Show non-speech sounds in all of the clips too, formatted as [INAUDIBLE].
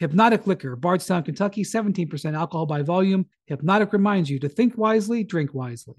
Hpnotiq Liquor, Bardstown, Kentucky, 17% alcohol by volume. Hpnotiq reminds you to think wisely, drink wisely.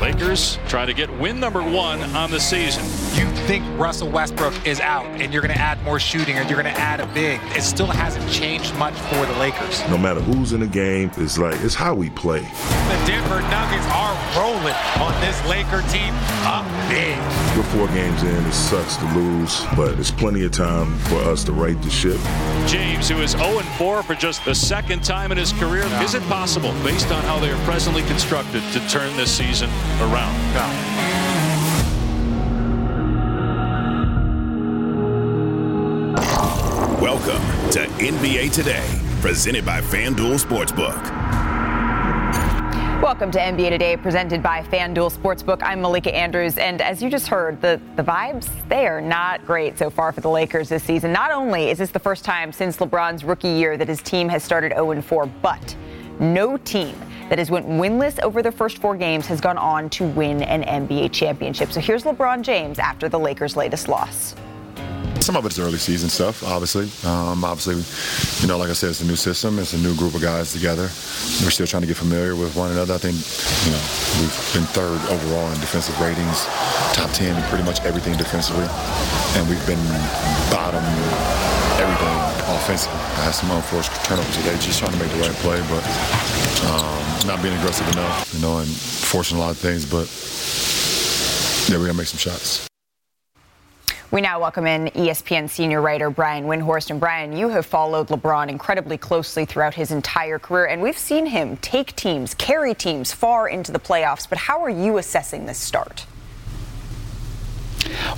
Lakers try to get win number one on the season. You think Russell Westbrook is out and you're going to add more shooting or you're going to add a big. It still hasn't changed much for the Lakers. No matter who's in the game, it's like, it's how we play. The Denver Nuggets are rolling on this Laker team up big. We're four games in. It sucks to lose, but there's plenty of time for us to right the ship. James, who is 0-4 for just the second time in his career, no. is it possible, based on how they are presently constructed, to turn this season around? No. Welcome to NBA Today, presented by FanDuel Sportsbook. Welcome to NBA Today, presented by FanDuel Sportsbook. I'm Malika Andrews, and as you just heard, the, the vibes, they are not great so far for the Lakers this season. Not only is this the first time since LeBron's rookie year that his team has started 0-4, but no team that has went winless over their first four games has gone on to win an NBA championship. So here's LeBron James after the Lakers' latest loss. Some of it's early season stuff, obviously. Um, obviously, you know, like I said, it's a new system. It's a new group of guys together. We're still trying to get familiar with one another. I think, you know, we've been third overall in defensive ratings, top 10 in pretty much everything defensively. And we've been bottom everything offensively. I had some unforced turnovers today, just trying to make the right play, but um, not being aggressive enough, you know, and forcing a lot of things. But, yeah, we got to make some shots. We now welcome in ESPN senior writer Brian Windhorst. And Brian, you have followed LeBron incredibly closely throughout his entire career, and we've seen him take teams, carry teams far into the playoffs. But how are you assessing this start?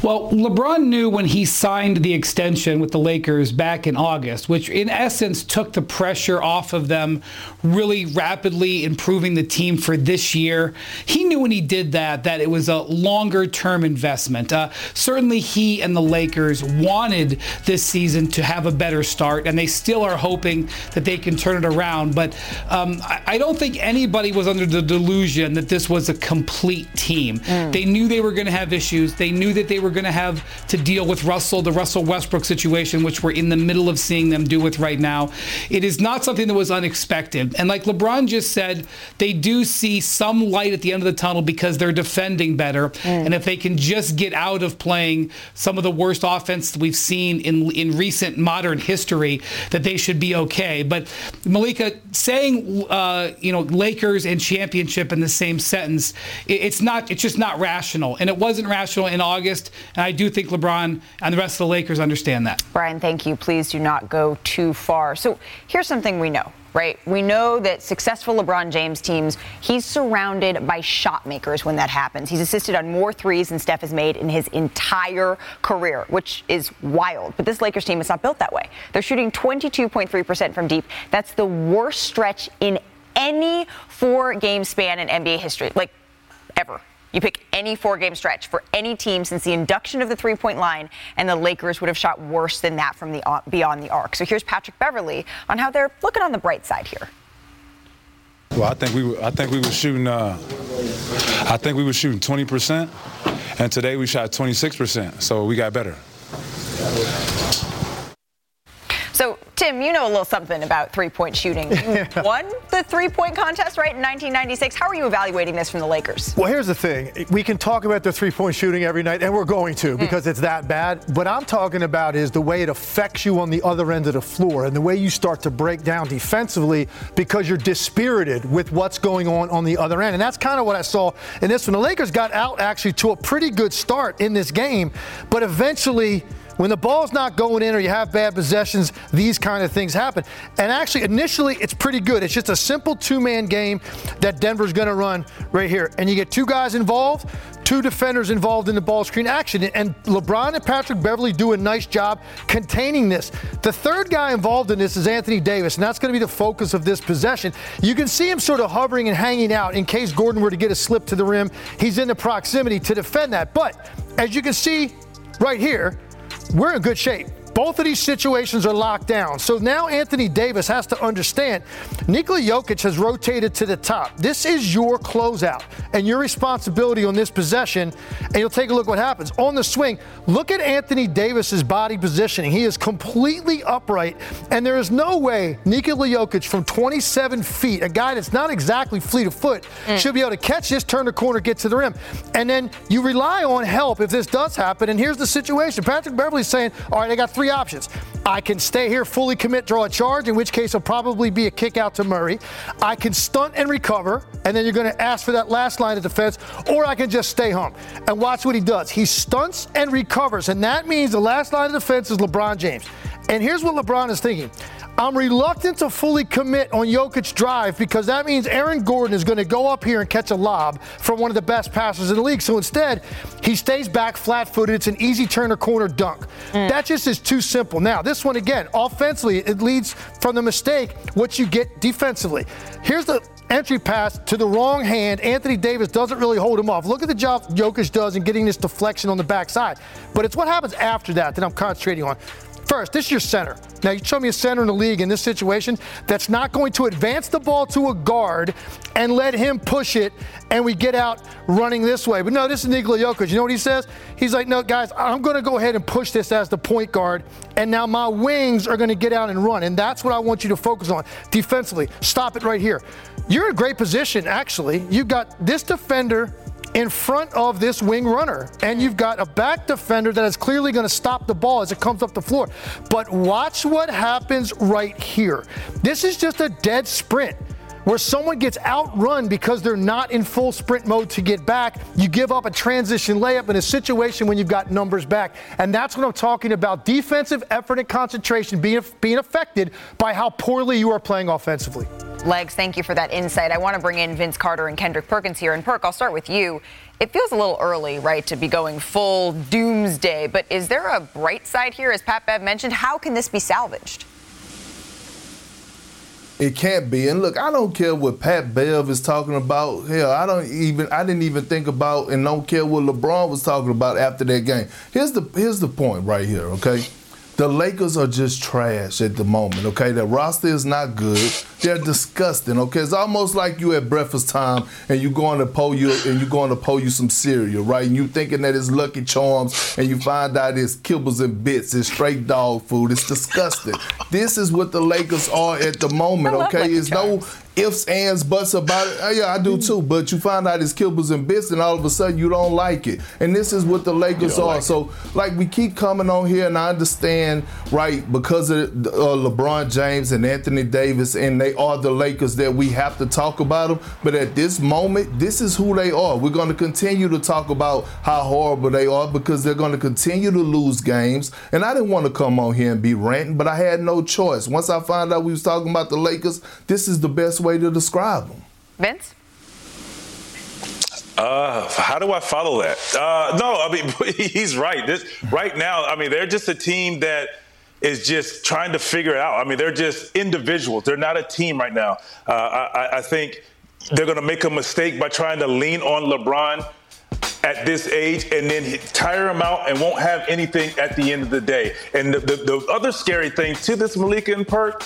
Well, LeBron knew when he signed the extension with the Lakers back in August, which in essence took the pressure off of them, really rapidly improving the team for this year. He knew when he did that that it was a longer term investment. Uh, certainly, he and the Lakers wanted this season to have a better start, and they still are hoping that they can turn it around. But um, I, I, don't think anybody was under the delusion that this was a complete team. Mm. They knew they were going to have issues. They knew that they were going to have to deal with Russell, the Russell Westbrook situation, which we're in the middle of seeing them do with right now. It is not something that was unexpected. And like LeBron just said, they do see some light at the end of the tunnel because they're defending better. Mm. And if they can just get out of playing some of the worst offense we've seen in in recent modern history, that they should be okay. But Malika saying, uh, you know, Lakers and championship in the same sentence, it's not. It's just not rational, and it wasn't rational in August. And I do think LeBron and the rest of the Lakers understand that. Brian, thank you. Please do not go too far. So here's something we know right? We know that successful LeBron James teams, he's surrounded by shot makers when that happens. He's assisted on more threes than Steph has made in his entire career, which is wild. But this Lakers team is not built that way. They're shooting 22.3% from deep. That's the worst stretch in any four game span in NBA history, like ever. You pick any four game stretch for any team since the induction of the three point line, and the Lakers would have shot worse than that from the beyond the arc. So here's Patrick Beverley on how they're looking on the bright side here. Well, I think we were, I think we were shooting uh, I think we were shooting 20 percent, and today we shot 26 percent. So we got better. So, Tim, you know a little something about three point shooting. You [LAUGHS] won the three point contest, right, in 1996. How are you evaluating this from the Lakers? Well, here's the thing we can talk about the three point shooting every night, and we're going to hmm. because mm. it's that bad. What I'm talking about is the way it affects you on the other end of the floor and the way you start to break down defensively because you're dispirited with what's going on on the other end. And that's kind of what I saw in this one. The Lakers got out actually to a pretty good start in this game, but eventually When the ball's not going in or you have bad possessions, these kind of things happen. And actually, initially, it's pretty good. It's just a simple two man game that Denver's going to run right here. And you get two guys involved, two defenders involved in the ball screen action. And LeBron and Patrick Beverley do a nice job containing this. The third guy involved in this is Anthony Davis, and that's going to be the focus of this possession. You can see him sort of hovering and hanging out in case Gordon were to get a slip to the rim. He's in the proximity to defend that. But as you can see right here, we're in good shape. Both of these situations are locked down. So now Anthony Davis has to understand Nikola Jokic has rotated to the top. This is your closeout and your responsibility on this possession. And you'll take a look what happens. On the swing, look at Anthony Davis's body positioning. He is completely upright, and there is no way Nikola Jokic from 27 feet, a guy that's not exactly fleet of foot, mm. should be able to catch this, turn the corner, get to the rim. And then you rely on help if this does happen. And here's the situation. Patrick Beverley's saying, all right, I got three options. I can stay here, fully commit, draw a charge, in which case it'll probably be a kick out to Murray. I can stunt and recover, and then you're going to ask for that last line of defense, or I can just stay home. And watch what he does. He stunts and recovers, and that means the last line of defense is LeBron James. And here's what LeBron is thinking. I'm reluctant to fully commit on Jokic's drive because that means Aaron Gordon is going to go up here and catch a lob from one of the best passers in the league. So instead, he stays back flat footed. It's an easy turn or corner dunk. Mm. That just is too simple. Now, this one again, offensively, it leads from the mistake what you get defensively. Here's the entry pass to the wrong hand. Anthony Davis doesn't really hold him off. Look at the job Jokic does in getting this deflection on the backside. But it's what happens after that that I'm concentrating on. First, this is your center. Now, you show me a center in the league in this situation that's not going to advance the ball to a guard and let him push it, and we get out running this way. But no, this is Nikola Jokic. You know what he says? He's like, no, guys, I'm going to go ahead and push this as the point guard, and now my wings are going to get out and run. And that's what I want you to focus on defensively. Stop it right here. You're in a great position, actually. You've got this defender in front of this wing runner. And you've got a back defender that is clearly going to stop the ball as it comes up the floor. But watch what happens right here. This is just a dead sprint where someone gets outrun because they're not in full sprint mode to get back. You give up a transition layup in a situation when you've got numbers back. And that's what I'm talking about defensive effort and concentration being, being affected by how poorly you are playing offensively. Legs, thank you for that insight. I want to bring in Vince Carter and Kendrick Perkins here. And Perk, I'll start with you. It feels a little early, right, to be going full doomsday, but is there a bright side here, as Pat Bev mentioned? How can this be salvaged? It can't be. And look, I don't care what Pat Bev is talking about. Hell, I don't even I didn't even think about and don't care what LeBron was talking about after that game. Here's the here's the point right here, okay? The Lakers are just trash at the moment, okay? The roster is not good. They're disgusting, okay? It's almost like you at breakfast time and you're going to pull you and you're going to pull you some cereal, right? And you thinking that it's Lucky Charms and you find out it's kibbles and bits, it's straight dog food. It's disgusting. this is what the Lakers are at the moment, okay? It's no ifs, ands, buts about it. Uh, yeah, I do too. But you find out it's kibbles and bits, and all of a sudden you don't like it. And this is what the Lakers are. Like so, like we keep coming on here, and I understand, right, because of uh, LeBron James and Anthony Davis, and they are the Lakers that we have to talk about them. But at this moment, this is who they are. We're going to continue to talk about how horrible they are because they're going to continue to lose games. And I didn't want to come on here and be ranting, but I had no choice. Once I found out we was talking about the Lakers, this is the best way way to describe them. Vince? Uh, how do I follow that? Uh, no, I mean [LAUGHS] he's right. This right now, I mean they're just a team that is just trying to figure it out. I mean they're just individuals. They're not a team right now. Uh, I, I think they're going to make a mistake by trying to lean on LeBron at this age and then tire him out and won't have anything at the end of the day. And the, the, the other scary thing to this Malika and Perk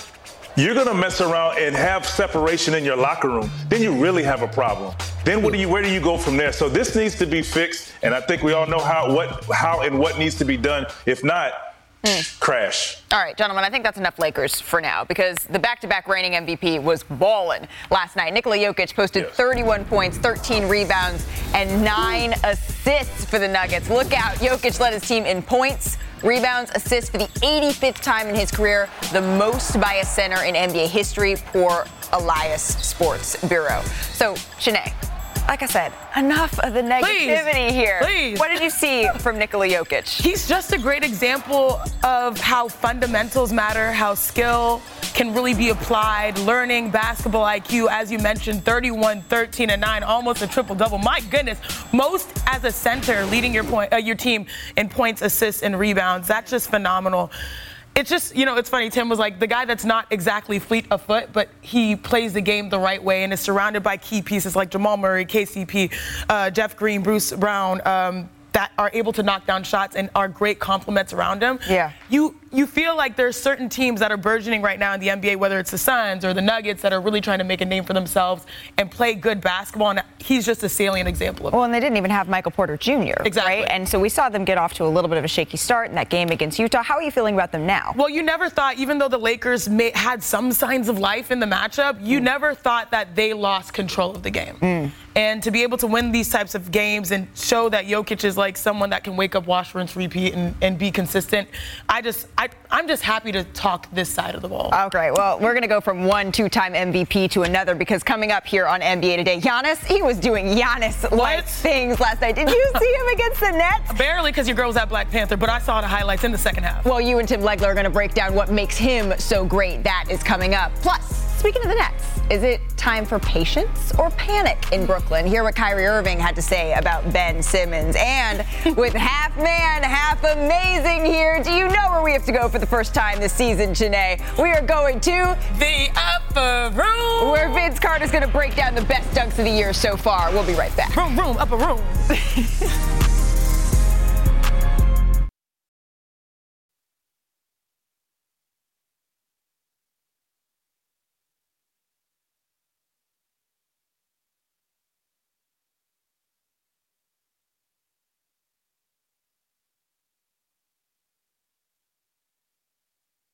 you're gonna mess around and have separation in your locker room, then you really have a problem. Then what do you where do you go from there? So this needs to be fixed, and I think we all know how what how and what needs to be done. If not, Mm. Crash. All right, gentlemen, I think that's enough Lakers for now because the back to back reigning MVP was balling last night. Nikola Jokic posted yes. 31 points, 13 rebounds, and nine assists for the Nuggets. Look out, Jokic led his team in points, rebounds, assists for the 85th time in his career, the most by a center in NBA history, for Elias Sports Bureau. So, Chiney, like I said, enough of the negativity Please. here. Please. What did you see from Nikola Jokic? He's just a great example of how fundamentals matter, how skill can really be applied, learning basketball IQ, as you mentioned, 31, 13, and 9, almost a triple double. My goodness, most as a center, leading your point, uh, your team in points, assists, and rebounds. That's just phenomenal. It's just, you know, it's funny. Tim was like the guy that's not exactly fleet of foot, but he plays the game the right way and is surrounded by key pieces like Jamal Murray, KCP, uh, Jeff Green, Bruce Brown. Um, that are able to knock down shots and are great complements around him. Yeah. You you feel like there's certain teams that are burgeoning right now in the NBA, whether it's the Suns or the Nuggets, that are really trying to make a name for themselves and play good basketball. And he's just a salient example of it. Well, and they didn't even have Michael Porter Jr. Exactly. Right? And so we saw them get off to a little bit of a shaky start in that game against Utah. How are you feeling about them now? Well, you never thought, even though the Lakers may, had some signs of life in the matchup, you Mm. never thought that they lost control of the game. Mm. And to be able to win these types of games and show that Jokic is like someone that can wake up, wash, rinse, repeat, and, and be consistent, I just, I, I'm just happy to talk this side of the ball. Okay, well, we're going to go from one two-time MVP to another because coming up here on NBA Today, Giannis, he was doing Giannis-like things last night. Did you see him against the Nets? Barely because your girl was at Black Panther, but I saw the highlights in the second half. Well, you and Tim Legler are going to break down what makes him so great. That is coming up. Plus, speaking of the Nets, is it time for patience or panic in Brooklyn? Hear what Kyrie Irving had to say about Ben Simmons. And with [LAUGHS] half man, half amazing here, do you know where we have to go for the first time this season, Janae? We are going to the upper room, where Vince Carter's going to break down the best dunks of the year so far. We'll be right back. Room, room, upper room. [LAUGHS]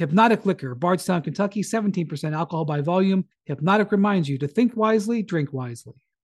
Hpnotiq Liquor, Bardstown, Kentucky, 17% alcohol by volume. Hpnotiq reminds you to think wisely, drink wisely.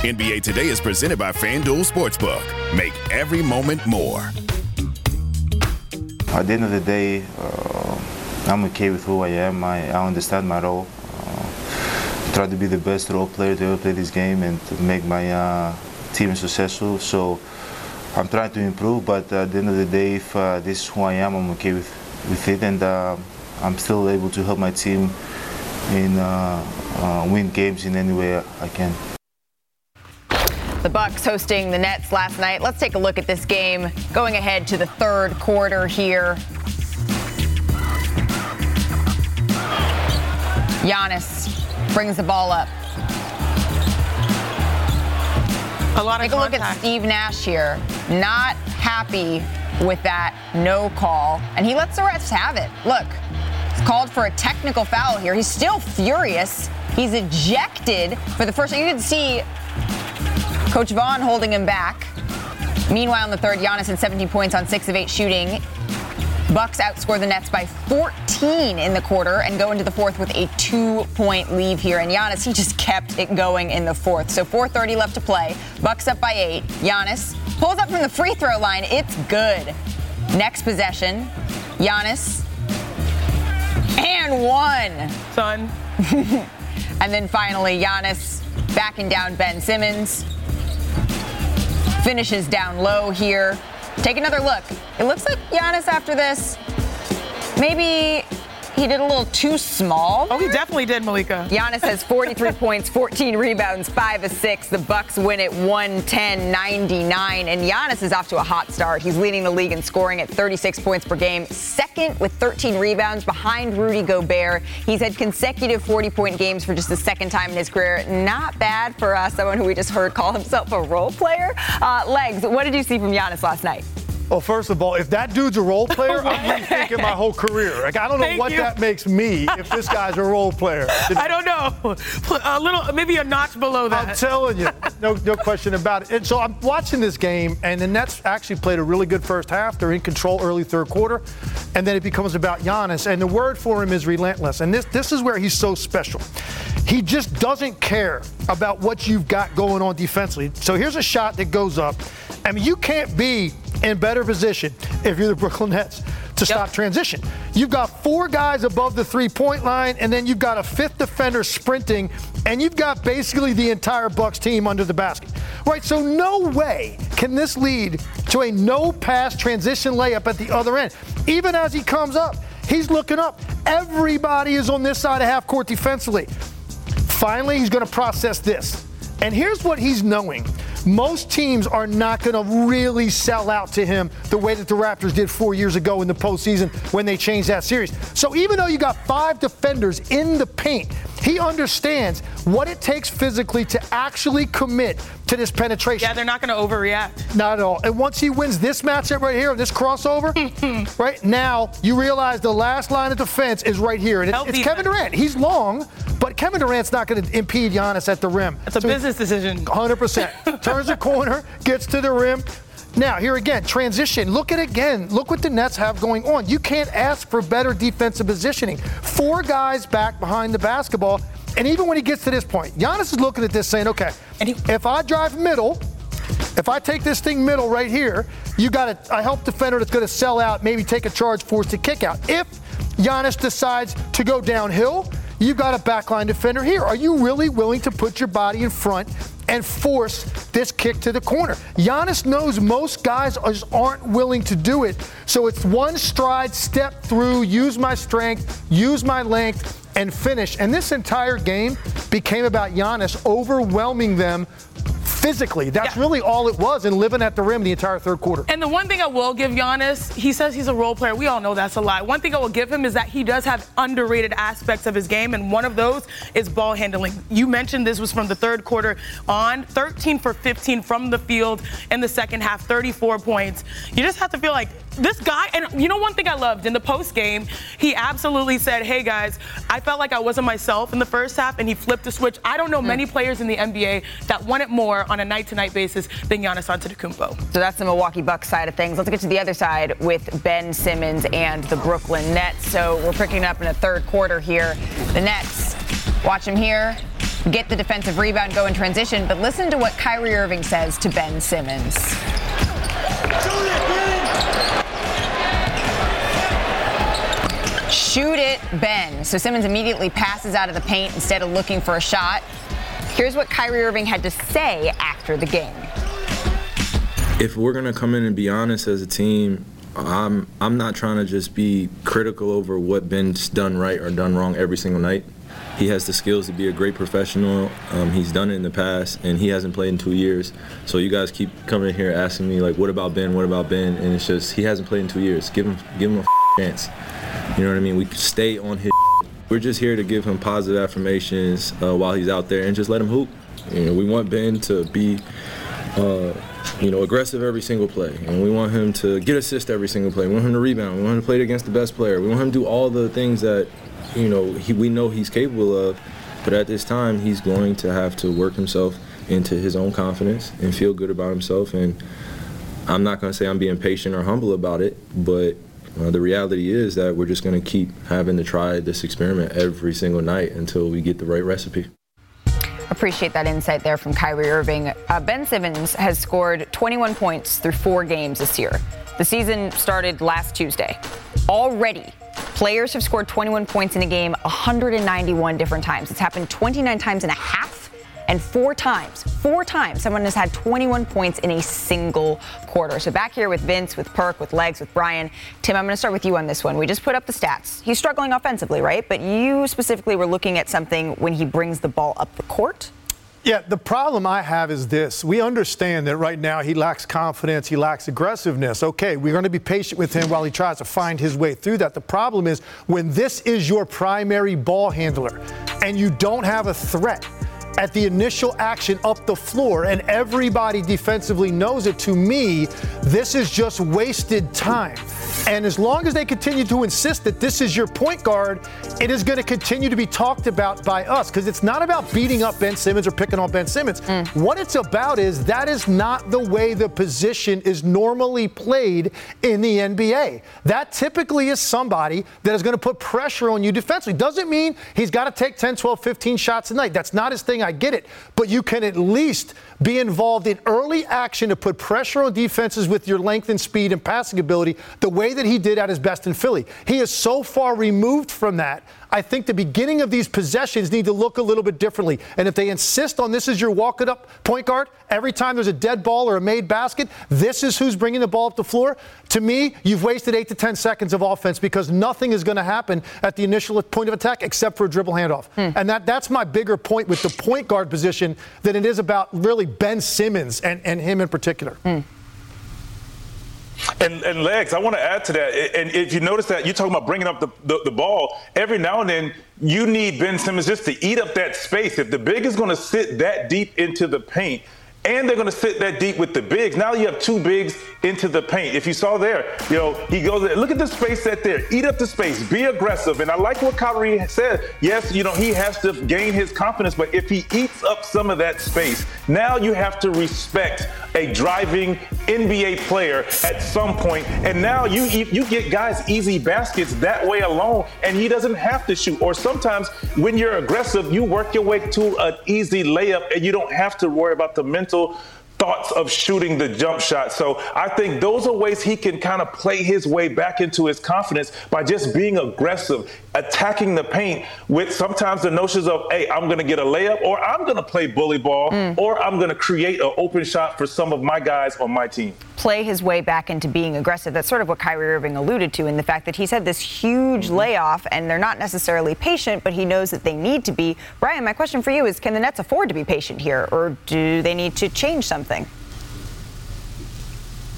NBA Today is presented by FanDuel Sportsbook. Make every moment more. At the end of the day, uh, I'm okay with who I am. I, I understand my role. Uh, try to be the best role player to ever play this game and make my uh, team successful. So I'm trying to improve, but at the end of the day, if uh, this is who I am, I'm okay with, with it, and uh, I'm still able to help my team in uh, win games in any way I can. The Bucks hosting the Nets last night. Let's take a look at this game going ahead to the third quarter here. Giannis brings the ball up. A lot of Take a look at Steve Nash here. Not happy with that no call, and he lets the refs have it. Look, it's called for a technical foul here. He's still furious. He's ejected for the first time. You can see Coach Vaughn holding him back. Meanwhile, in the third, Giannis had 17 points on 6 of 8 shooting. Bucks outscore the Nets by 14 in the quarter and go into the fourth with a two-point lead here. And Giannis, he just kept it going in the fourth. So 4:30 left to play. Bucks up by eight. Giannis pulls up from the free throw line. It's good. Next possession, Giannis And one. Son. [LAUGHS] and then finally, Giannis backing down Ben Simmons. Finishes down low here. Take another look. It looks like Giannis after this maybe he did a little too small. Oh, he definitely did, Malika. Giannis has [LAUGHS] 43 points, 14 rebounds, 5 assists. The Bucks win at 110-99 and Giannis is off to a hot start. He's leading the league in scoring at 36 points per game, second with 13 rebounds behind Rudy Gobert. He's had consecutive 40-point games for just the second time in his career. Not bad for uh, someone who we just heard call himself a role player. Uh, Legs, what did you see from Giannis last night? Well, first of all, if that dude's a role player, oh I'm rethinking my whole career. Like, I don't know Thank what you. that makes me if this guy's a role player. [LAUGHS] I don't know. A little, maybe a notch below that. I'm telling you, no, no question about it. And so I'm watching this game, and the Nets actually played a really good first half. They're in control early third quarter, and then it becomes about Giannis. And the word for him is relentless. And this this is where he's so special. He just doesn't care about what you've got going on defensively. So here's a shot that goes up. I mean, you can't be in better position if you're the Brooklyn Nets to stop transition. You've got four guys above the three point line, and then you've got a fifth defender sprinting, and you've got basically the entire Bucks team under the basket. Right? So, no way can this lead to a no pass transition layup at the other end. Even as he comes up, he's looking up. Everybody is on this side of half court defensively. Finally, he's going to process this. And here's what he's knowing. Most teams are not going to really sell out to him the way that the Raptors did four years ago in the postseason when they changed that series. So even though you got five defenders in the paint, he understands what it takes physically to actually commit to this penetration. Yeah, they're not going to overreact. Not at all. And once he wins this matchup right here, this crossover, [LAUGHS] right now you realize the last line of defense is right here, and it's, it's Kevin Durant. He's long, but Kevin Durant's not going to impede Giannis at the rim. It's a business decision. 100%. [LAUGHS] Turns the corner, gets to the rim. Now, here again, transition. Look at it again. Look what the Nets have going on. You can't ask for better defensive positioning. Four guys back behind the basketball. And even when he gets to this point, Giannis is looking at this saying, okay, if I drive middle, if I take this thing middle right here, you got a, a help defender that's going to sell out, maybe take a charge, force a kick out. If Giannis decides to go downhill, you've got a backline defender here. Are you really willing to put your body in front and force this kick to the corner? Giannis knows most guys just aren't willing to do it. So it's one stride, step through, use my strength, use my length, and finish. And this entire game became about Giannis overwhelming them physically. That's really all it was, and living at the rim the entire third quarter. And the one thing I will give Giannis, he says he's a role player. We all know that's a lie. One thing I will give him is that he does have underrated aspects of his game, and one of those is ball handling. You mentioned this was from the third quarter on, 13 for 15 from the field in the second half, 34 points. You just have to feel like this guy, and you know one thing I loved in the post game, he absolutely said, "Hey guys, I felt like I wasn't myself in the first half," and he flipped the switch. I don't know many players in the NBA that want it more on a night-to-night basis than Giannis Antetokounmpo. So that's the Milwaukee Bucks side of things. Let's get to the other side with Ben Simmons and the Brooklyn Nets. So we're picking up in the third quarter here. The Nets, watch them here, get the defensive rebound, go in transition, but listen to what Kyrie Irving says to Ben Simmons. Shoot it, Ben. So Simmons immediately passes out of the paint instead of looking for a shot. Here's what Kyrie Irving had to say after the game. if we're gonna come in and be honest as a team, I'm I'm not trying to just be critical over what Ben's done right or done wrong every single night. He has the skills to be a great professional. Um, he's done it in the past, and he hasn't played in two years. So you guys keep coming here asking me like, "What about Ben? What about Ben?" And it's just he hasn't played in two years. Give him give him a chance. You know what I mean? We stay on his. [LAUGHS] We're just here to give him positive affirmations uh, while he's out there and just let him hoop. You know, we want Ben to be, uh, you know, aggressive every single play, and we want him to get assist every single play. We want him to rebound. We want him to play against the best player. We want him to do all the things that, you know, he, we know he's capable of. But at this time, he's going to have to work himself into his own confidence and feel good about himself. And I'm not going to say I'm being patient or humble about it, but uh, the reality is that we're just going to keep having to try this experiment every single night until we get the right recipe. Appreciate that insight there from Kyrie Irving. Uh, ben Simmons has scored 21 points through four games this year. The season started last Tuesday. Already, Players have scored 21 points in a game 191 different times. It's happened 29 times and a half and four times, four times, someone has had 21 points in a single quarter. So back here with Vince, with Perk, with Legs, with Brian. Tim, I'm going to start with you on this one. We just put up the stats. He's struggling offensively, right? But you specifically were looking at something when he brings the ball up the court. Yeah, the problem I have is this. We understand that right now he lacks confidence, he lacks aggressiveness. Okay, we're going to be patient with him while he tries to find his way through that. The problem is when this is your primary ball handler and you don't have a threat at the initial action up the floor, and everybody defensively knows it. To me, this is just wasted time. And as long as they continue to insist that this is your point guard, it is going to continue to be talked about by us because it's not about beating up Ben Simmons or picking on Ben Simmons. Mm. What it's about is that is not the way the position is normally played in the NBA. That typically is somebody that is going to put pressure on you defensively. Doesn't mean he's got to take 10, 12, 15 shots a night. That's not his thing. I get it. But you can at least be involved in early action to put pressure on defenses with your length and speed and passing ability the way that he did at his best in Philly. He is so far removed from that. I think the beginning of these possessions need to look a little bit differently. And if they insist on this is your walk it up point guard, every time there's a dead ball or a made basket, this is who's bringing the ball up the floor. To me, you've wasted eight to 10 seconds of offense because nothing is going to happen at the initial point of attack except for a dribble handoff. Hmm. And that, that's my bigger point with the point guard position than it is about really Ben Simmons and, and him in particular. Hmm. And, and legs, I want to add to that. And if you notice that you're talking about bringing up the, the, the, ball, every now and then you need Ben Simmons just to eat up that space. If the big is going to sit that deep into the paint, and they're going to sit that deep with the bigs. Now you have two bigs into the paint. If you saw there, you know, he goes. Look at the space set there. Eat up the space. Be aggressive. And I like what Kyrie said. Yes, you know, he has to gain his confidence, but if he eats up some of that space, now you have to respect a driving NBA player at some point. And now you you get guys easy baskets that way alone, and he doesn't have to shoot. Or sometimes when you're aggressive, you work your way to an easy layup, and you don't have to worry about the mental thoughts of shooting the jump shot. So I think those are ways he can kind of play his way back into his confidence by just being aggressive, attacking the paint with sometimes the notions of, hey, I'm going to get a layup or I'm going to play bully ball mm. or I'm going to create an open shot for some of my guys on my team. Play his way back into being aggressive. That's sort of what Kyrie Irving alluded to in the fact that he's had this huge mm-hmm. layoff and they're not necessarily patient, but he knows that they need to be. Brian, my question for you is can the Nets afford to be patient here or do they need to change something?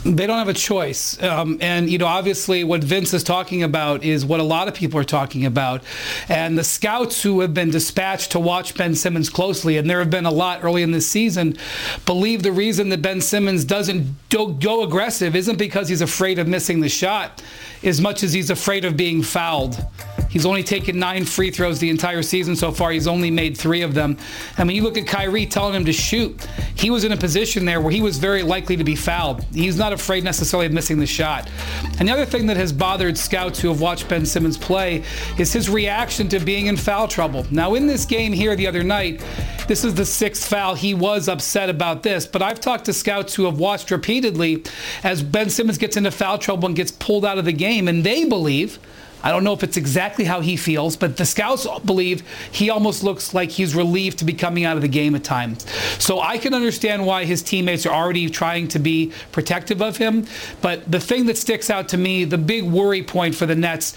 They don't have a choice. Um, and, you know, obviously what Vince is talking about is what a lot of people are talking about. And the scouts who have been dispatched to watch Ben Simmons closely, and there have been a lot early in this season, believe the reason that Ben Simmons doesn't go aggressive isn't because he's afraid of missing the shot as much as he's afraid of being fouled. He's only taken nine free throws the entire season so far. He's only made three of them. I mean, you look at Kyrie telling him to shoot. He was in a position there where he was very likely to be fouled. He's not afraid necessarily of missing the shot. And the other thing that has bothered scouts who have watched Ben Simmons play is his reaction to being in foul trouble. Now, in this game here the other night, this is the sixth foul. He was upset about this, but I've talked to scouts who have watched repeatedly as Ben Simmons gets into foul trouble and gets pulled out of the game, and they believe I don't know if it's exactly how he feels, but the scouts believe he almost looks like he's relieved to be coming out of the game at times. So I can understand why his teammates are already trying to be protective of him. But the thing that sticks out to me, the big worry point for the Nets,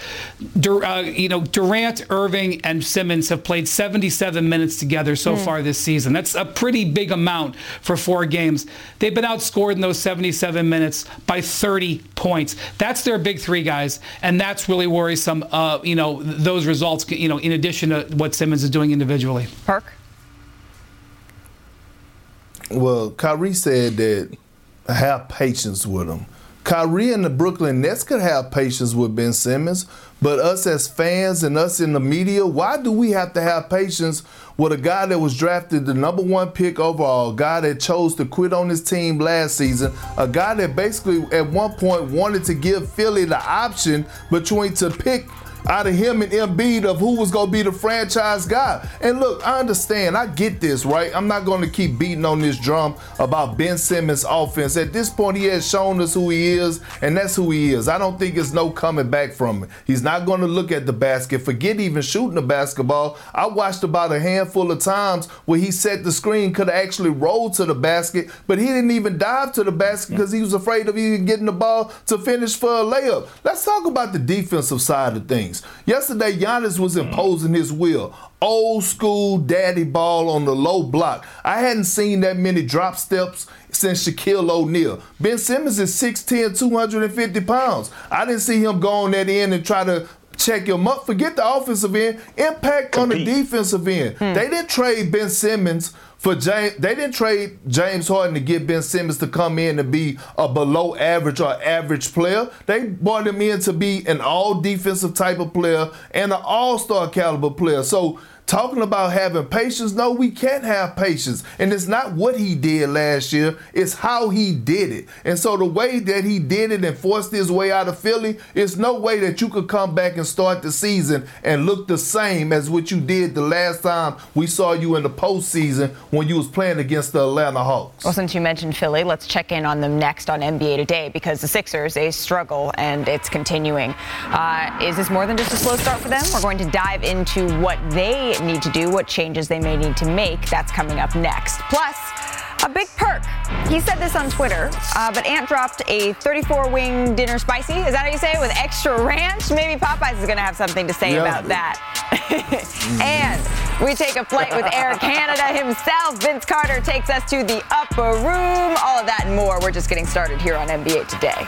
uh, you know, Durant, Irving, and Simmons have played 77 minutes together so mm. far this season. That's a pretty big amount for four games. They've been outscored in those 77 minutes by 30 points. That's their big three guys, and that's really worrisome some, uh, you know, those results, you know, in addition to what Simmons is doing individually. Perk? Well, Kyrie said that have patience with him. Kyrie and the Brooklyn Nets could have patience with Ben Simmons, but us as fans and us in the media, why do we have to have patience with a guy that was drafted the number one pick overall, a guy that chose to quit on his team last season, a guy that basically at one point wanted to give Philly the option between to pick out of him and Embiid of who was going to be the franchise guy. And look, I understand. I get this, right? I'm not going to keep beating on this drum about Ben Simmons' offense. At this point, he has shown us who he is, and that's who he is. I don't think it's no coming back from it. He's not going to look at the basket. Forget even shooting the basketball. I watched about a handful of times where he set the screen, could have actually rolled to the basket, but he didn't even dive to the basket because he was afraid of even getting the ball to finish for a layup. Let's talk about the defensive side of things. Yesterday, Giannis was imposing his will. Old school daddy ball on the low block. I hadn't seen that many drop steps since Shaquille O'Neal. Ben Simmons is 6'10, 250 pounds. I didn't see him go on that end and try to check him up. Forget the offensive end. Impact Compete. on the defensive end. Hmm. They didn't trade Ben Simmons for James. They didn't trade James Harden to get Ben Simmons to come in and be a below average or average player. They brought him in to be an all defensive type of player and an all star caliber player. So talking about having patience. No, we can't have patience. And it's not what he did last year, it's how he did it. And so the way that he did it and forced his way out of Philly, it's no way that you could come back and start the season and look the same as what you did the last time we saw you in the postseason when you was playing against the Atlanta Hawks. Well, since you mentioned Philly, let's check in on them next on NBA Today because the Sixers, they struggle and it's continuing. Uh, is this more than just a slow start for them? We're going to dive into what they need to do, what changes they may need to make. That's coming up next. Plus, a big perk. He said this on Twitter, uh, but Ant dropped a 34 wing dinner spicy. Is that how you say it? With extra ranch? Maybe Popeyes is going to have something to say yeah. about that. [LAUGHS] and we take a flight with Air Canada himself. Vince Carter takes us to the upper room. All of that and more. We're just getting started here on NBA Today.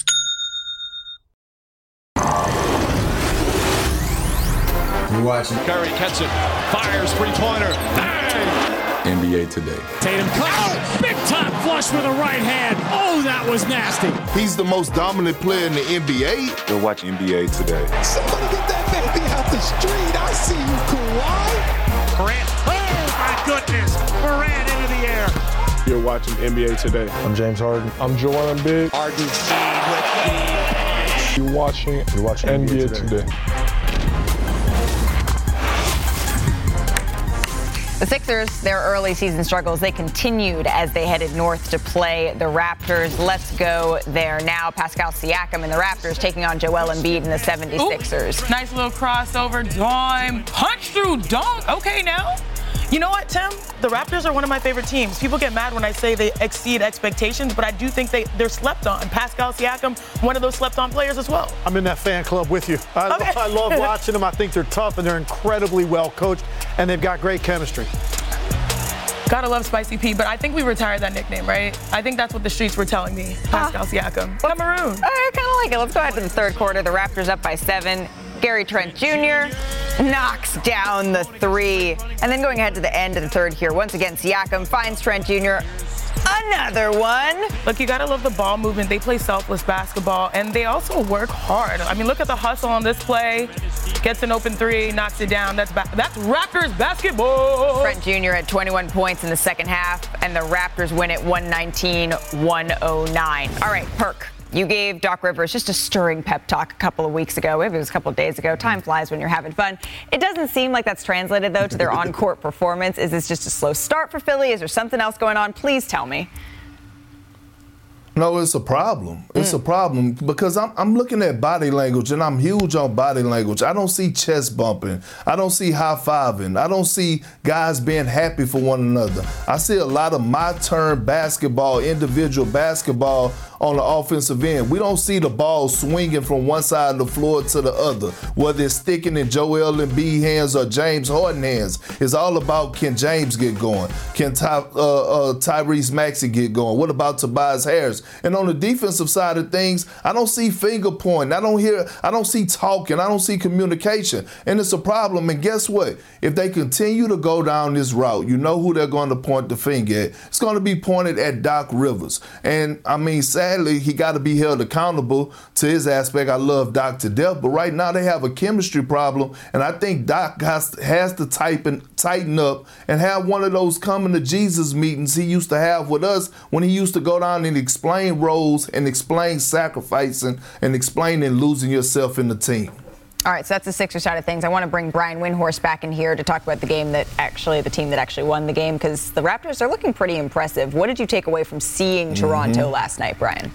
You're watching. Curry gets it, fires three pointer. Bang! NBA today. Tatum oh, big time flush with a right hand. Oh, that was nasty. He's the most dominant player in the NBA. You're watching NBA today. Somebody get that baby out the street. I see you, Kawhi. Morant. Oh my goodness. Morant into the air. You're watching NBA today. I'm James Harden. I'm Joel Embiid. Harden with the. You're watching. You're watching NBA, NBA today. today. The Sixers, their early season struggles, they continued as they headed north to play the Raptors. Let's go there now. Pascal Siakam and the Raptors taking on Joel Embiid and the 76ers. Ooh, nice little crossover, dime, punch through dunk. Okay, now. You know what, Tim? The Raptors are one of my favorite teams. People get mad when I say they exceed expectations, but I do think they, they're slept on. Pascal Siakam, one of those slept on players as well. I'm in that fan club with you. I, okay. I love [LAUGHS] watching them. I think they're tough and they're incredibly well coached, and they've got great chemistry. Gotta love Spicy P, but I think we retired that nickname, right? I think that's what the streets were telling me. Pascal Siakam. Cameroon. I kind of like it. Let's go ahead to the third quarter. The Raptors up by seven. Gary Trent Jr. knocks down the three. And then going ahead to the end of the third here, once again, Siakam finds Trent Jr. Another one. Look, you gotta love the ball movement. They play selfless basketball, and they also work hard. I mean, look at the hustle on this play. Gets an open three, knocks it down. That's ba- that's Raptors basketball. Trent Jr. at 21 points in the second half, and the Raptors win it 119 109. All right, Perk. You gave Doc Rivers just a stirring pep talk a couple of weeks ago. Maybe it was a couple of days ago. Time flies when you're having fun. It doesn't seem like that's translated, though, to their [LAUGHS] on court performance. Is this just a slow start for Philly? Is there something else going on? Please tell me. No, it's a problem. It's a problem because I'm, I'm looking at body language and I'm huge on body language. I don't see chest bumping. I don't see high fiving. I don't see guys being happy for one another. I see a lot of my turn basketball, individual basketball on the offensive end. We don't see the ball swinging from one side of the floor to the other, whether it's sticking in Joel Embiid hands or James Harden hands. It's all about can James get going? Can Ty, uh, uh, Tyrese Maxey get going? What about Tobias Harris? And on the defensive side of things, I don't see finger pointing. I don't hear. I don't see talking. I don't see communication, and it's a problem. And guess what? If they continue to go down this route, you know who they're going to point the finger at. It's going to be pointed at Doc Rivers. And I mean, sadly, he got to be held accountable to his aspect. I love Doc to death, but right now they have a chemistry problem, and I think Doc has has to tighten tighten up and have one of those coming to Jesus meetings he used to have with us when he used to go down and explain roles and explain sacrificing and explaining losing yourself in the team. All right, so that's the Sixer side of things. I want to bring Brian Windhorst back in here to talk about the game that actually, the team that actually won the game, because the Raptors are looking pretty impressive. What did you take away from seeing Toronto Mm-hmm. last night, Brian?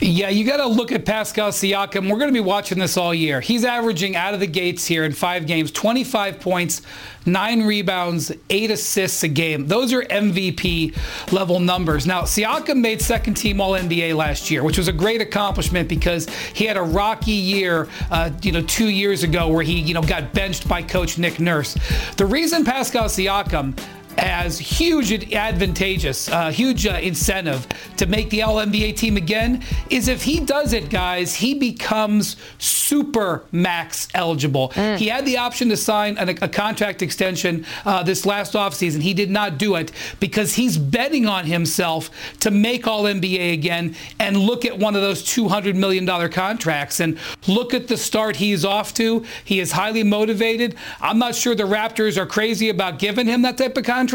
Yeah, you got to look at Pascal Siakam. We're going to be watching this all year. He's averaging out of the gates here in five games 25 points, nine rebounds, eight assists a game. Those are MVP level numbers. Now, Siakam made second team All NBA last year, which was a great accomplishment because he had a rocky year, uh, you know, two years ago where he, you know, got benched by coach Nick Nurse. The reason Pascal Siakam as huge advantageous, uh, huge uh, incentive to make the All NBA team again is if he does it, guys, he becomes super max eligible. He had the option to sign an, a contract extension uh, this last offseason. He did not do it because he's betting on himself to make All NBA again and look at one of those $200 million contracts and look at the start he's off to. He is highly motivated. I'm not sure the Raptors are crazy about giving him that type of contract,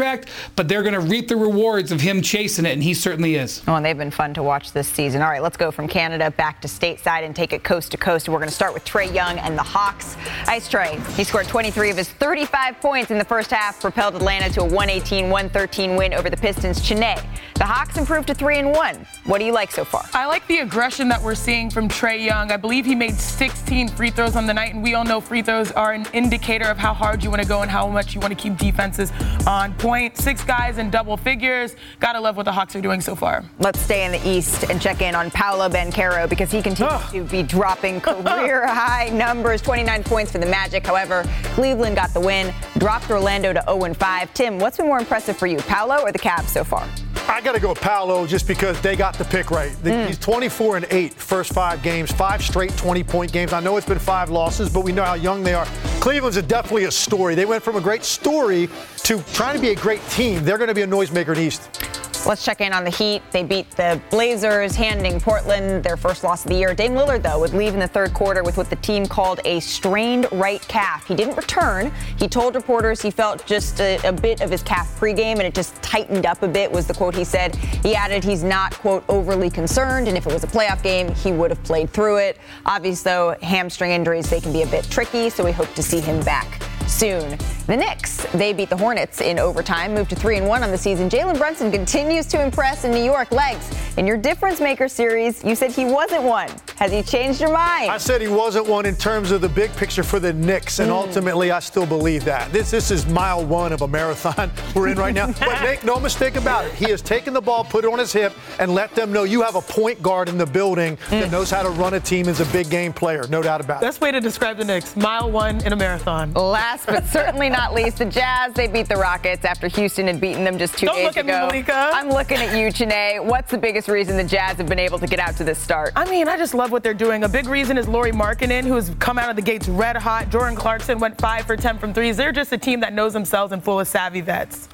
but they're going to reap the rewards of him chasing it, and he certainly is. Oh, and they've been fun to watch this season. All right, let's go from Canada back to stateside and take it coast to coast. We're going to start with Trae Young and the Hawks. Ice Trae, he scored 23 of his 35 points in the first half, propelled Atlanta to a 118-113 win over the Pistons. Chiney, the Hawks improved to 3 and 1. What do you like so far? I like the aggression that we're seeing from Trae Young. I believe he made 16 free throws on the night, and we all know free throws are an indicator of how hard you want to go and how much you want to keep defenses on point. Six guys in double figures. Gotta love what the Hawks are doing so far. Let's stay in the East and check in on Paolo Banchero because he continues to be dropping career [LAUGHS] high numbers 29 points for the Magic. However, Cleveland got the win, dropped Orlando to 0 5. Tim, what's been more impressive for you, Paolo or the Cavs so far? I got to go with Paolo just because they got the pick right. Mm. He's 24 and 8 first five games, five straight 20 point games. I know it's been five losses, but we know how young they are. Cleveland's a, definitely a story. They went from a great story to trying to be a great team. They're going to be a noisemaker in East. Let's check in on the Heat. They beat the Blazers, handing Portland their first loss of the year. Dame Lillard, though, would leave in the third quarter with what the team called a strained right calf. He didn't return. He told reporters he felt just a, a bit of his calf pregame and it just tightened up a bit, was the quote he said. He added he's not, quote, overly concerned, and if it was a playoff game, he would have played through it. Obvious, though, hamstring injuries, they can be a bit tricky, so we hope to see him back soon. The Knicks, they beat the Hornets in overtime, moved to 3 and 1 on the season. Jalen Brunson continues to impress in New York. Legs, in your difference maker series, you said he wasn't one. Has Has he changed your mind? I said he wasn't one in terms of the big picture for the Knicks, and mm. ultimately, I still believe that. This this is mile one of a marathon [LAUGHS] we're in right now. [LAUGHS] but make no mistake about it, he has taken the ball, put it on his hip, and let them know you have a point guard in the building mm. that knows how to run a team, as a big game player, no doubt about it. Best way to describe the Knicks: mile one in a marathon. Last but certainly not least, the Jazz. They beat the Rockets after Houston had beaten them just 2 Don't days look ago. At me, Malika. I'm looking at you, Chiney. What's the biggest reason the Jazz have been able to get out to this start? I mean, I just love what they're doing. A big reason is Lauri Markkanen, who's come out of the gates red hot. Jordan Clarkson went five for 10 from threes. They're just a team that knows themselves and full of savvy vets.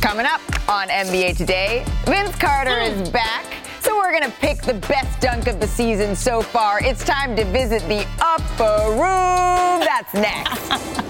Coming up on NBA Today, Vince Carter mm. is back. So we're going to pick the best dunk of the season so far. It's time to visit the upper room. That's next. [LAUGHS]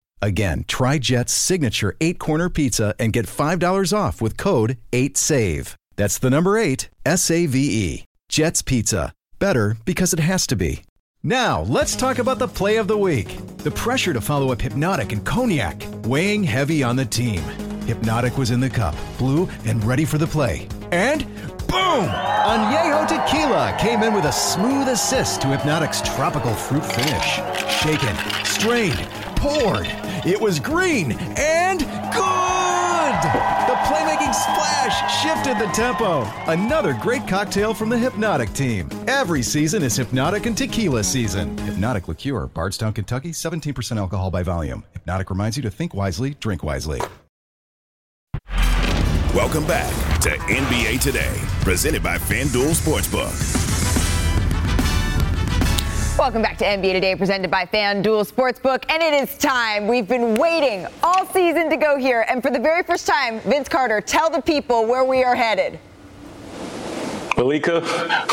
Again, try Jet's signature eight corner pizza and get $5 off with code 8SAVE. That's the number eight, S A V E. Jet's Pizza. Better because it has to be. Now, let's talk about the play of the week. The pressure to follow up Hpnotiq and Cognac, weighing heavy on the team. Hpnotiq was in the cup, blue, and ready for the play. And boom! Añejo Tequila came in with a smooth assist to Hpnotiq's tropical fruit finish. Shaken, strained, poured. It was green and good! The playmaking splash shifted the tempo. Another great cocktail from the Hpnotiq team. Every season is Hpnotiq and Tequila season. Hpnotiq Liqueur, Bardstown, Kentucky, 17% alcohol by volume. Hpnotiq reminds you to think wisely, drink wisely. Welcome back to NBA Today, presented by FanDuel Sportsbook. Welcome back to NBA Today, presented by FanDuel Sportsbook. And it is time. We've been waiting all season to go here. And for the very first time, Vince Carter, tell the people where we are headed. Malika,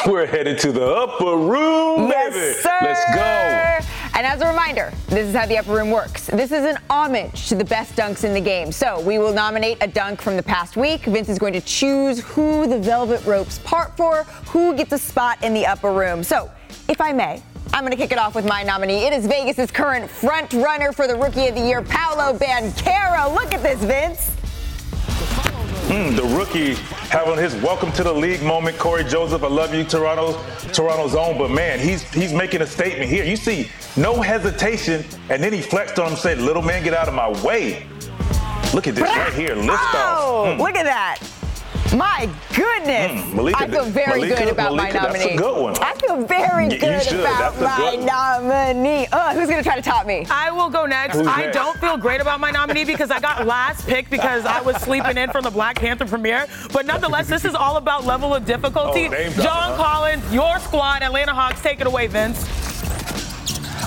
we're headed to the upper room, yes, baby. Sir. Let's go. And as a reminder, this is how the upper room works. This is an homage to the best dunks in the game. So we will nominate a dunk from the past week. Vince is going to choose who the velvet ropes part for, who gets a spot in the upper room. So, if I may, I'm going to kick it off with my nominee. It is Vegas's current front runner for the Rookie of the Year, Paolo Banchero. Look at this, Vince. Mm, the rookie having his welcome to the league moment. Cory Joseph, I love you, Toronto's Toronto's own, but man, he's he's making a statement here. You see, no hesitation, and then he flexed on him, said, "Little man, get out of my way." Look at this right here, lift oh, off. Mm. Look at that. My goodness. Mm, Malika, I feel very Malika, good about Malika, my nominee. That's a good one. I feel very you, good you about my good nominee. Uh, who's going to try to top me? I will go next. Who's I next? don't feel great about my nominee because I got last pick because I was sleeping in from the Black Panther premiere. But nonetheless, this is all about level of difficulty. Oh, John Collins, your squad, Atlanta Hawks, take it away, Vince.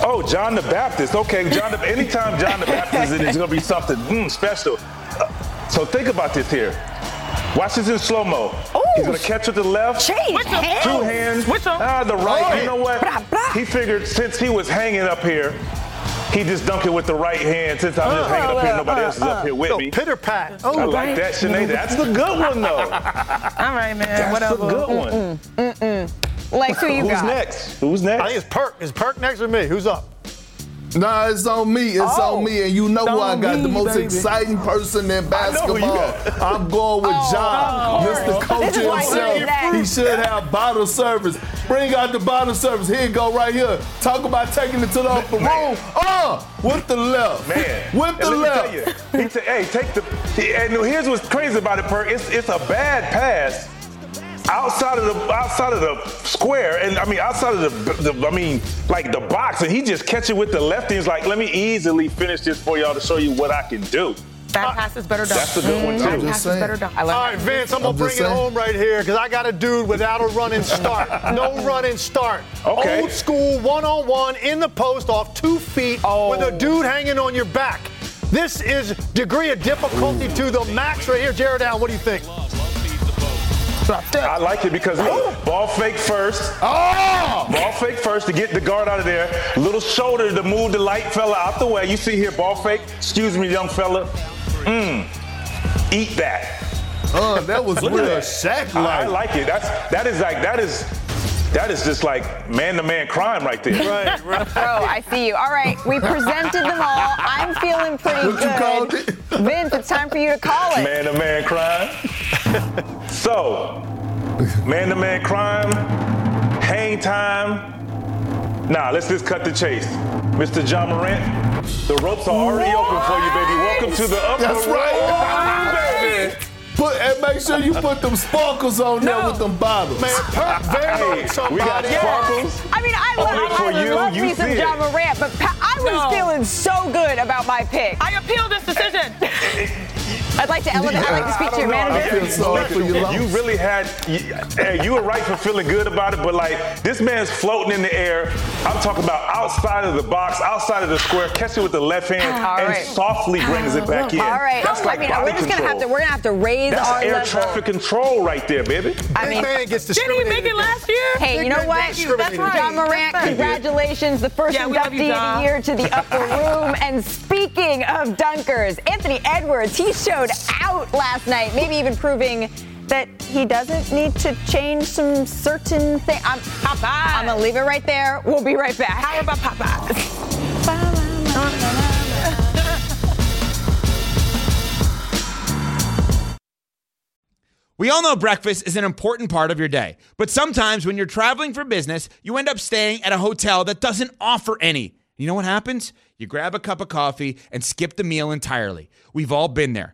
Oh, John the Baptist. Okay, John. The, anytime John the Baptist is in, it's going to be something mm, special. Uh, so think about this here. Watch this in slow mo. Oh. He's gonna catch with the left. Change hands. Two hands. Which one? Ah, the right. Oh. You know what? Blah, blah. He figured since he was hanging up here, he just dunked it with the right hand. Since I'm just Uh, hanging up here, uh, nobody uh, else is up here with me. pitter pat. Oh, I like that, Sinead. That's the good one, though. [LAUGHS] All right, man. That's Whatever. the good one. Lex, who you Who's got? Who's next? Who's next? I think it's Perk. Is Perk next or me? Who's up? Nah, it's on me. It's Oh. on me. And you know who I got the most baby. exciting person in know who you basketball. I'm going with John, course. Mr. Coach This is why you're himself. He should have bottle service. Bring out the bottle service. Here you go, right here. Talk about taking it to the upper room. Uh, with the left. Man, With the let me left. tell you, he said, "Hey, take the." he- And here's what's crazy about it, Per. It's it's a bad pass outside of the outside of the square, and I mean outside of the, the I mean like the box, and he just catch it with the left. He's like, "Let me easily finish this for y'all to show you what I can do." That pass is better done. That's a good one That too. pass is better done. I love All that. Vince, I'm going I'm to bring just it home right here because I got a dude without a running start. [LAUGHS] no running start. Okay. Old school, one on one, in the post, off two feet, Oh. with a dude hanging on your back. This is degree of difficulty to the max right here. Jarrett Allen, what do you think? I like it because look, ball fake first. Oh! Ball fake first to get the guard out of there. Little shoulder to move the light fella out the way. You see here, ball fake. Excuse me, young fella. Mmm. Eat that. Oh, that was [LAUGHS] Look at real that. Shaq I, I like. like it. That's that is like that is that is just like man to man crime right there. Right, right. [LAUGHS] Bro, I see you. All right, we presented them all. I'm feeling pretty What you good. called it? Vince, it's time for you to call it. Man to man crime. [LAUGHS] so, man to man crime, hang time. Nah, let's just cut the chase. Mr. Ja Morant, the ropes are already open for you, baby. Welcome to the upper That's room, right. baby. Put and make sure you put them sparkles on there with them bottles. Man, Perk Van Hey, we got sparkles. I mean, I, Only love, for I you, love you me some. Ja Morant, but pa- I was No. feeling so good about my pick. I appeal this decision. [LAUGHS] I'd like to elevate. I'd like to speak to your I manager. feel sorry for you. You really had, you, hey, you were right for feeling good about it, but like this man's floating in the air. I'm talking about outside of the box, outside of the square, catch it with the left hand, All and right. softly brings it back in. All right. That's oh, like I mean, we're just gonna have to. We're gonna have to raise That's our air level. traffic control right there, baby. I mean, man gets Didn't he make it last year? Hey, you know what? That's right. Ja Morant, congratulations, the first Yeah, we love you, inductee of the year to the upper room. And speaking of dunkers, Anthony Edwards, he showed out last night, maybe even proving that he doesn't need to change some certain things. I'm. I'm gonna leave it right there. We'll be right back. How about Popeyes? We all know breakfast is an important part of your day, but sometimes when you're traveling for business, you end up staying at a hotel that doesn't offer any. You know what happens? You grab a cup of coffee and skip the meal entirely. We've all been there.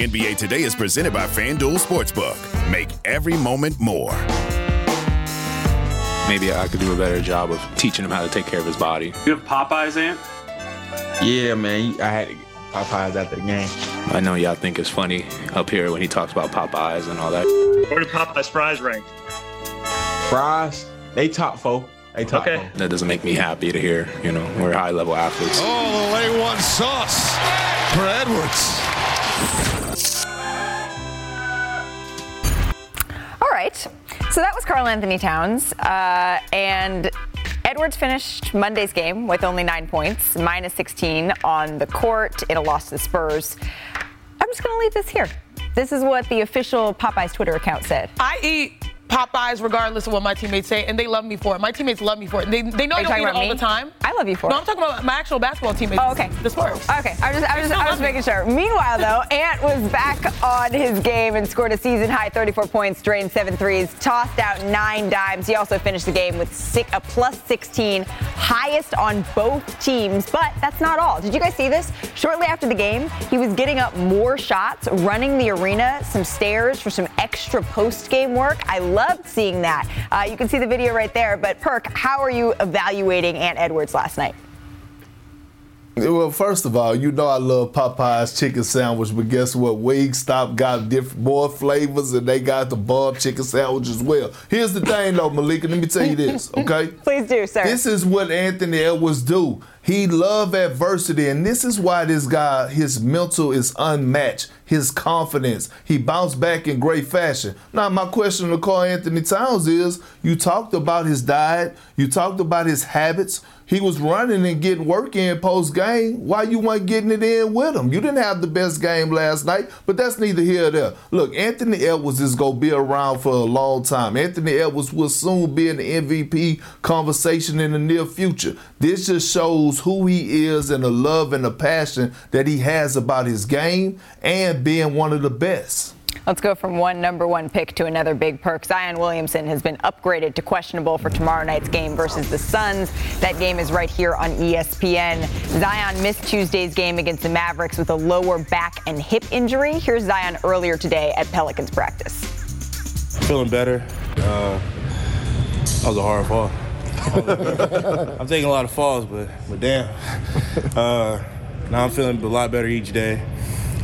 NBA Today is presented by FanDuel Sportsbook. Make every moment more. Maybe I could do a better job of teaching him how to take care of his body. You have Popeyes, Ant? Yeah, man. I had to get Popeyes after the game. I know y'all think it's funny up here when he talks about Popeyes and all that. Where do Popeyes fries rank? Fries, they top four. They top Okay. four. That doesn't make me happy to hear. You know, we're high level athletes. Oh, the A1 sauce for Edwards. Right. So that was Karl-Anthony Towns. Uh, and Edwards finished Monday's game with only nine points, minus 16 on the court in a loss to the Spurs. I'm just going to leave this here. This is what the official Popeyes Twitter account said. I eat Popeyes regardless of what my teammates say, and they love me for it. My teammates love me for it. They, they know Are I you don't eat it all me? the time. I love you for No, it. No, I'm talking about my actual basketball teammates. Oh, okay. The Spurs. Okay, I was just, I was, I was making sure. Meanwhile, though, [LAUGHS] Ant was back on his game and scored a season high 34 points, drained seven threes, tossed out nine dimes. He also finished the game with six, a plus 16, highest on both teams. But that's not all. Did you guys see this? Shortly after the game, he was getting up more shots, running the arena, some stairs for some extra post game work. I loved seeing that. Uh, you can see the video right there. But Perk, how are you evaluating Ant Edwards last night? Well, first of all, you know I love Popeye's chicken sandwich, but guess what? Wingstop got different more flavors, and they got the bomb chicken sandwich as well. Here's the thing, though, Malika. Let me tell you this, okay? [LAUGHS] Please do, sir. This is what Anthony Edwards do. He love adversity, and this is why this guy, his mental is unmatched. His confidence, he bounced back in great fashion. Now, my question to Karl-Anthony Towns is: You talked about his diet, you talked about his habits. He was running and getting work in post game. Why you weren't getting it in with him? You didn't have the best game last night, but that's neither here nor there. Look, Anthony Edwards is gonna be around for a long time. Anthony Edwards will soon be in the MVP conversation in the near future. This just shows who he is and the love and the passion that he has about his game and being one of the best. Let's go from one number one pick to another big perk. Zion Williamson has been upgraded to questionable for tomorrow night's game versus the Suns. That game is right here on ESPN. Zion missed Tuesday's game against the Mavericks with a lower back and hip injury. Here's Zion earlier today at Pelicans practice. Feeling better. Uh, that was a hard fall. [LAUGHS] I'm taking a lot of falls, but but damn. Uh, now I'm feeling a lot better each day.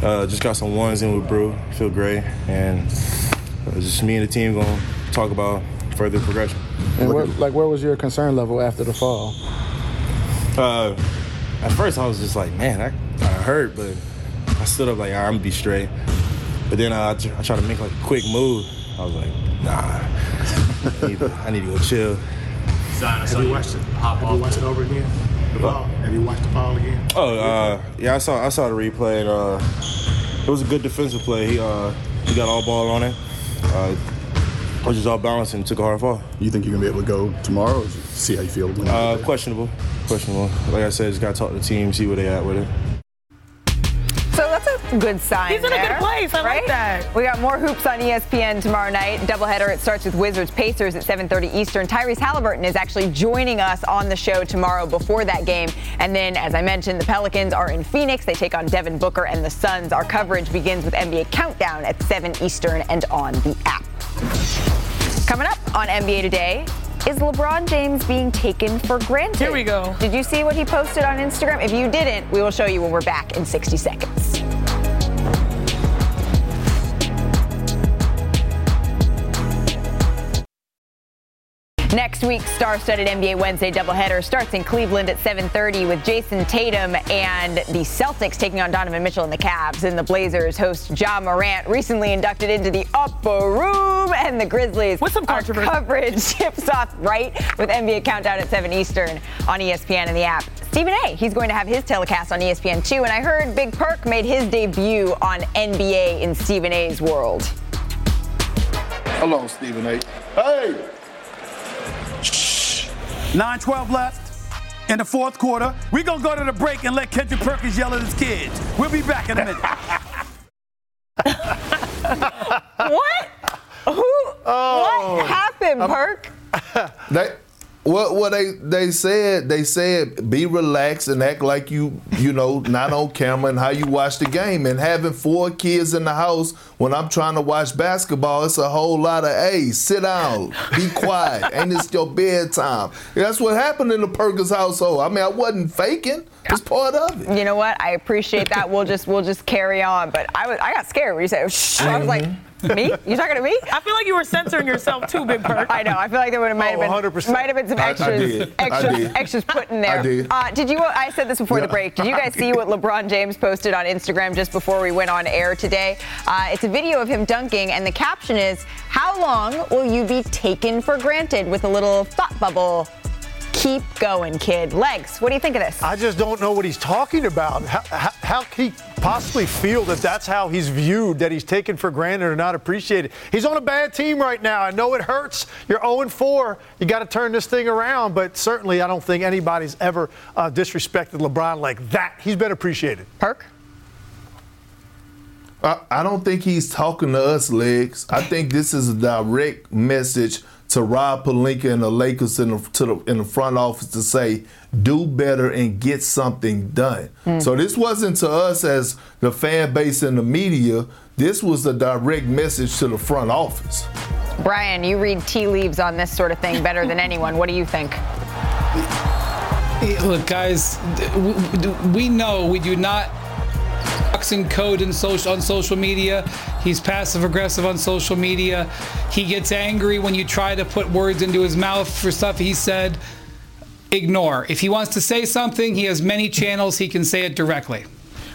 Uh, just got some ones in with Brew. Feel great, and uh, just me and the team gonna talk about further progression. And where, like, where was your concern level after the fall? Uh, at first, I was just like, man, I, I hurt, but I stood up like, right, I'm gonna be straight. But then uh, I, tr- I tried to make like a quick move. I was like, nah, I need, to, I need to go chill. Have you watched it? Have you watched it over again? The? Have you watched the ball again? Oh, uh, yeah, I saw I saw the replay. And, uh, it was a good defensive play. He uh, he got all ball on it. Uh, was just all balanced and took a hard fall. You think you're gonna be able to go tomorrow? Or see how you feel? when Uh, questionable, questionable. Like I said, just gotta talk to the team, see where they at with it. So that's a good sign. He's in a good place. I like that. We got more hoops on ESPN tomorrow night. Doubleheader. It starts with Wizards Pacers at 7:30 Eastern. Tyrese Halliburton is actually joining us on the show tomorrow before that game. And then, as I mentioned, the Pelicans are in Phoenix. They take on Devin Booker and the Suns. Our coverage begins with NBA Countdown at 7 Eastern and on the app. Coming up on NBA Today. Is LeBron James being taken for granted? Here we go. Did you see what he posted on Instagram? If you didn't, we will show you when we're back in 60 seconds. Next week's star-studded NBA Wednesday doubleheader starts in Cleveland at 7:30 with Jayson Tatum and the Celtics taking on Donovan Mitchell and the Cavs. And the Blazers host Ja Morant, recently inducted into the upper room, and the Grizzlies. What's some controversy? coverage [LAUGHS] tips off right with NBA Countdown at 7 Eastern on ESPN and the app. Stephen A. He's going to have his telecast on ESPN too, and I heard Big Perk made his debut on NBA in Stephen A.'s world. Hello, Stephen A. Hey! 9-12 left in the fourth quarter. We're going to go to the break and let Kendrick Perkins yell at his kids. We'll be back in a minute. [LAUGHS] what? Who? Oh. what happened, um, Perk? [LAUGHS] They, what what they they said they said be relaxed and act like you you know not on camera and how you watch the game and having four kids in the house when I'm trying to watch basketball it's a whole lot of hey sit down be quiet [LAUGHS] and it's your bedtime that's what happened in the Perkins household I mean I wasn't faking it's part of it You know what? I appreciate that. We'll just we'll just carry on. But I was I got scared when you said shh. I was like, mm-hmm. Me? You talking to me? I feel like you were censoring yourself too, Big Perk. I know. I feel like there would have might have been 100%. might have been some I- I extras. I extras did. extras put in there. I did. Uh, did you? I said this before the break. Did you guys see what LeBron James posted on Instagram just before we went on air today? Uh, it's a video of him dunking, and the caption is, "How long will you be taken for granted?" With a little thought bubble. Keep going, kid. Legs. What do you think of this? I just don't know what he's talking about. How, how, how can he possibly feel that that's how he's viewed, that he's taken for granted or not appreciated? He's on a bad team right now. I know it hurts. You're 0 4. You got to turn this thing around, but certainly I don't think anybody's ever uh, disrespected LeBron like that. He's been appreciated. Perk? I, I don't think he's talking to us, legs. I think this is a direct message to Rob Pelinka and the Lakers in the, to the, in the front office to say, do better and get something done. Hmm. So this wasn't to us as the fan base and the media. This was a direct message to the front office. Brian, you read tea leaves on this sort of thing better than anyone. What do you think? Look, guys, th- w- w- we know we do not boxing code in social on social media. He's passive aggressive on social media. He gets angry when you try to put words into his mouth for stuff he said. Ignore. If he wants to say something, he has many channels. He can say it directly.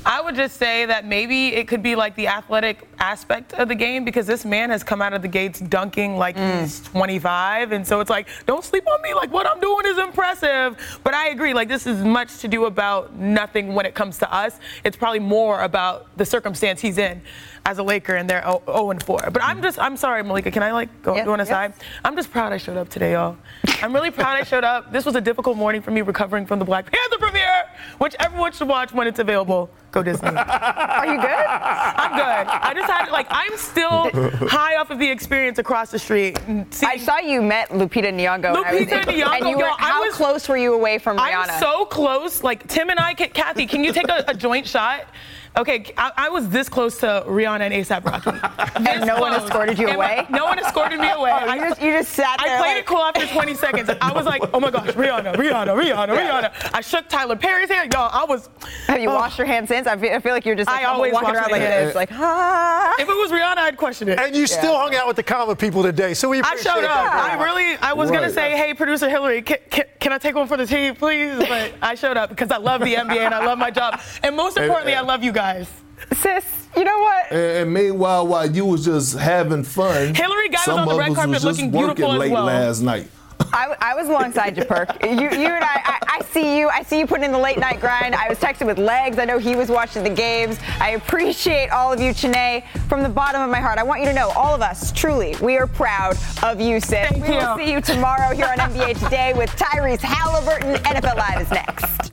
I would just say that maybe it could be like the athletic aspect of the game because this man has come out of the gates dunking like mm. he's 25. And so it's like, don't sleep on me. Like, what I'm doing is impressive. But I agree. Like, this is much to do about nothing when it comes to us. It's probably more about the circumstance he's in as a Laker and they're 0 and 4. But I'm just, I'm sorry, Malika. Can I like go, Yeah, go on a yes. side? I'm just proud I showed up today, y'all. I'm really proud I showed up. This was a difficult morning for me recovering from the Black Panther premiere, which everyone should watch when it's available. Go Disney. [LAUGHS] Are you good? I'm good. I just like I'm still high off of the experience across the street. I saw you met Lupita Nyong'o. when I was Lupita in- Nyong'o, And you were, yo, I how was- close were you away from Rihanna? I'm so close. Like Tim and I, Kathy, can you take a, a joint shot? Okay, I, I was this close to Rihanna and ASAP Rocky. [LAUGHS] And no one escorted you And my- away? no one escorted me away. [LAUGHS] Oh, you just- you just sat there I played like- it cool after 20 seconds. I was like, oh my gosh, Rihanna, Rihanna, Rihanna, Yeah. Rihanna. I shook Tyler Perry's hand. Y'all, I was. Have you oh. washed your hands since? I feel, I feel like you're just like I always walking wash around my like hands. this, like ah. If it was Rihanna, I'd question it. And you still hung out with the common people today, so we I showed up. that. I really, I was gonna say, hey, producer Hillary, can, can, can I take one for the team, please? But I showed up because I love the NBA and I love my job, and most importantly, I love you guys. Sis, you know what? And, and meanwhile, while you was just having fun, Hillary Guy was some on the of red us carpet was just looking working beautiful as late well. last night. [LAUGHS] I, I was alongside you, Perk. You, you and I, I, I see you. I see you putting in the late night grind. I was texting with legs. I know he was watching the games. I appreciate all of you, Chiney, from the bottom of my heart. I want you to know, all of us, truly, we are proud of you, sis. Thank we will see you tomorrow here on NBA Today with Tyrese Halliburton. NFL Live is next.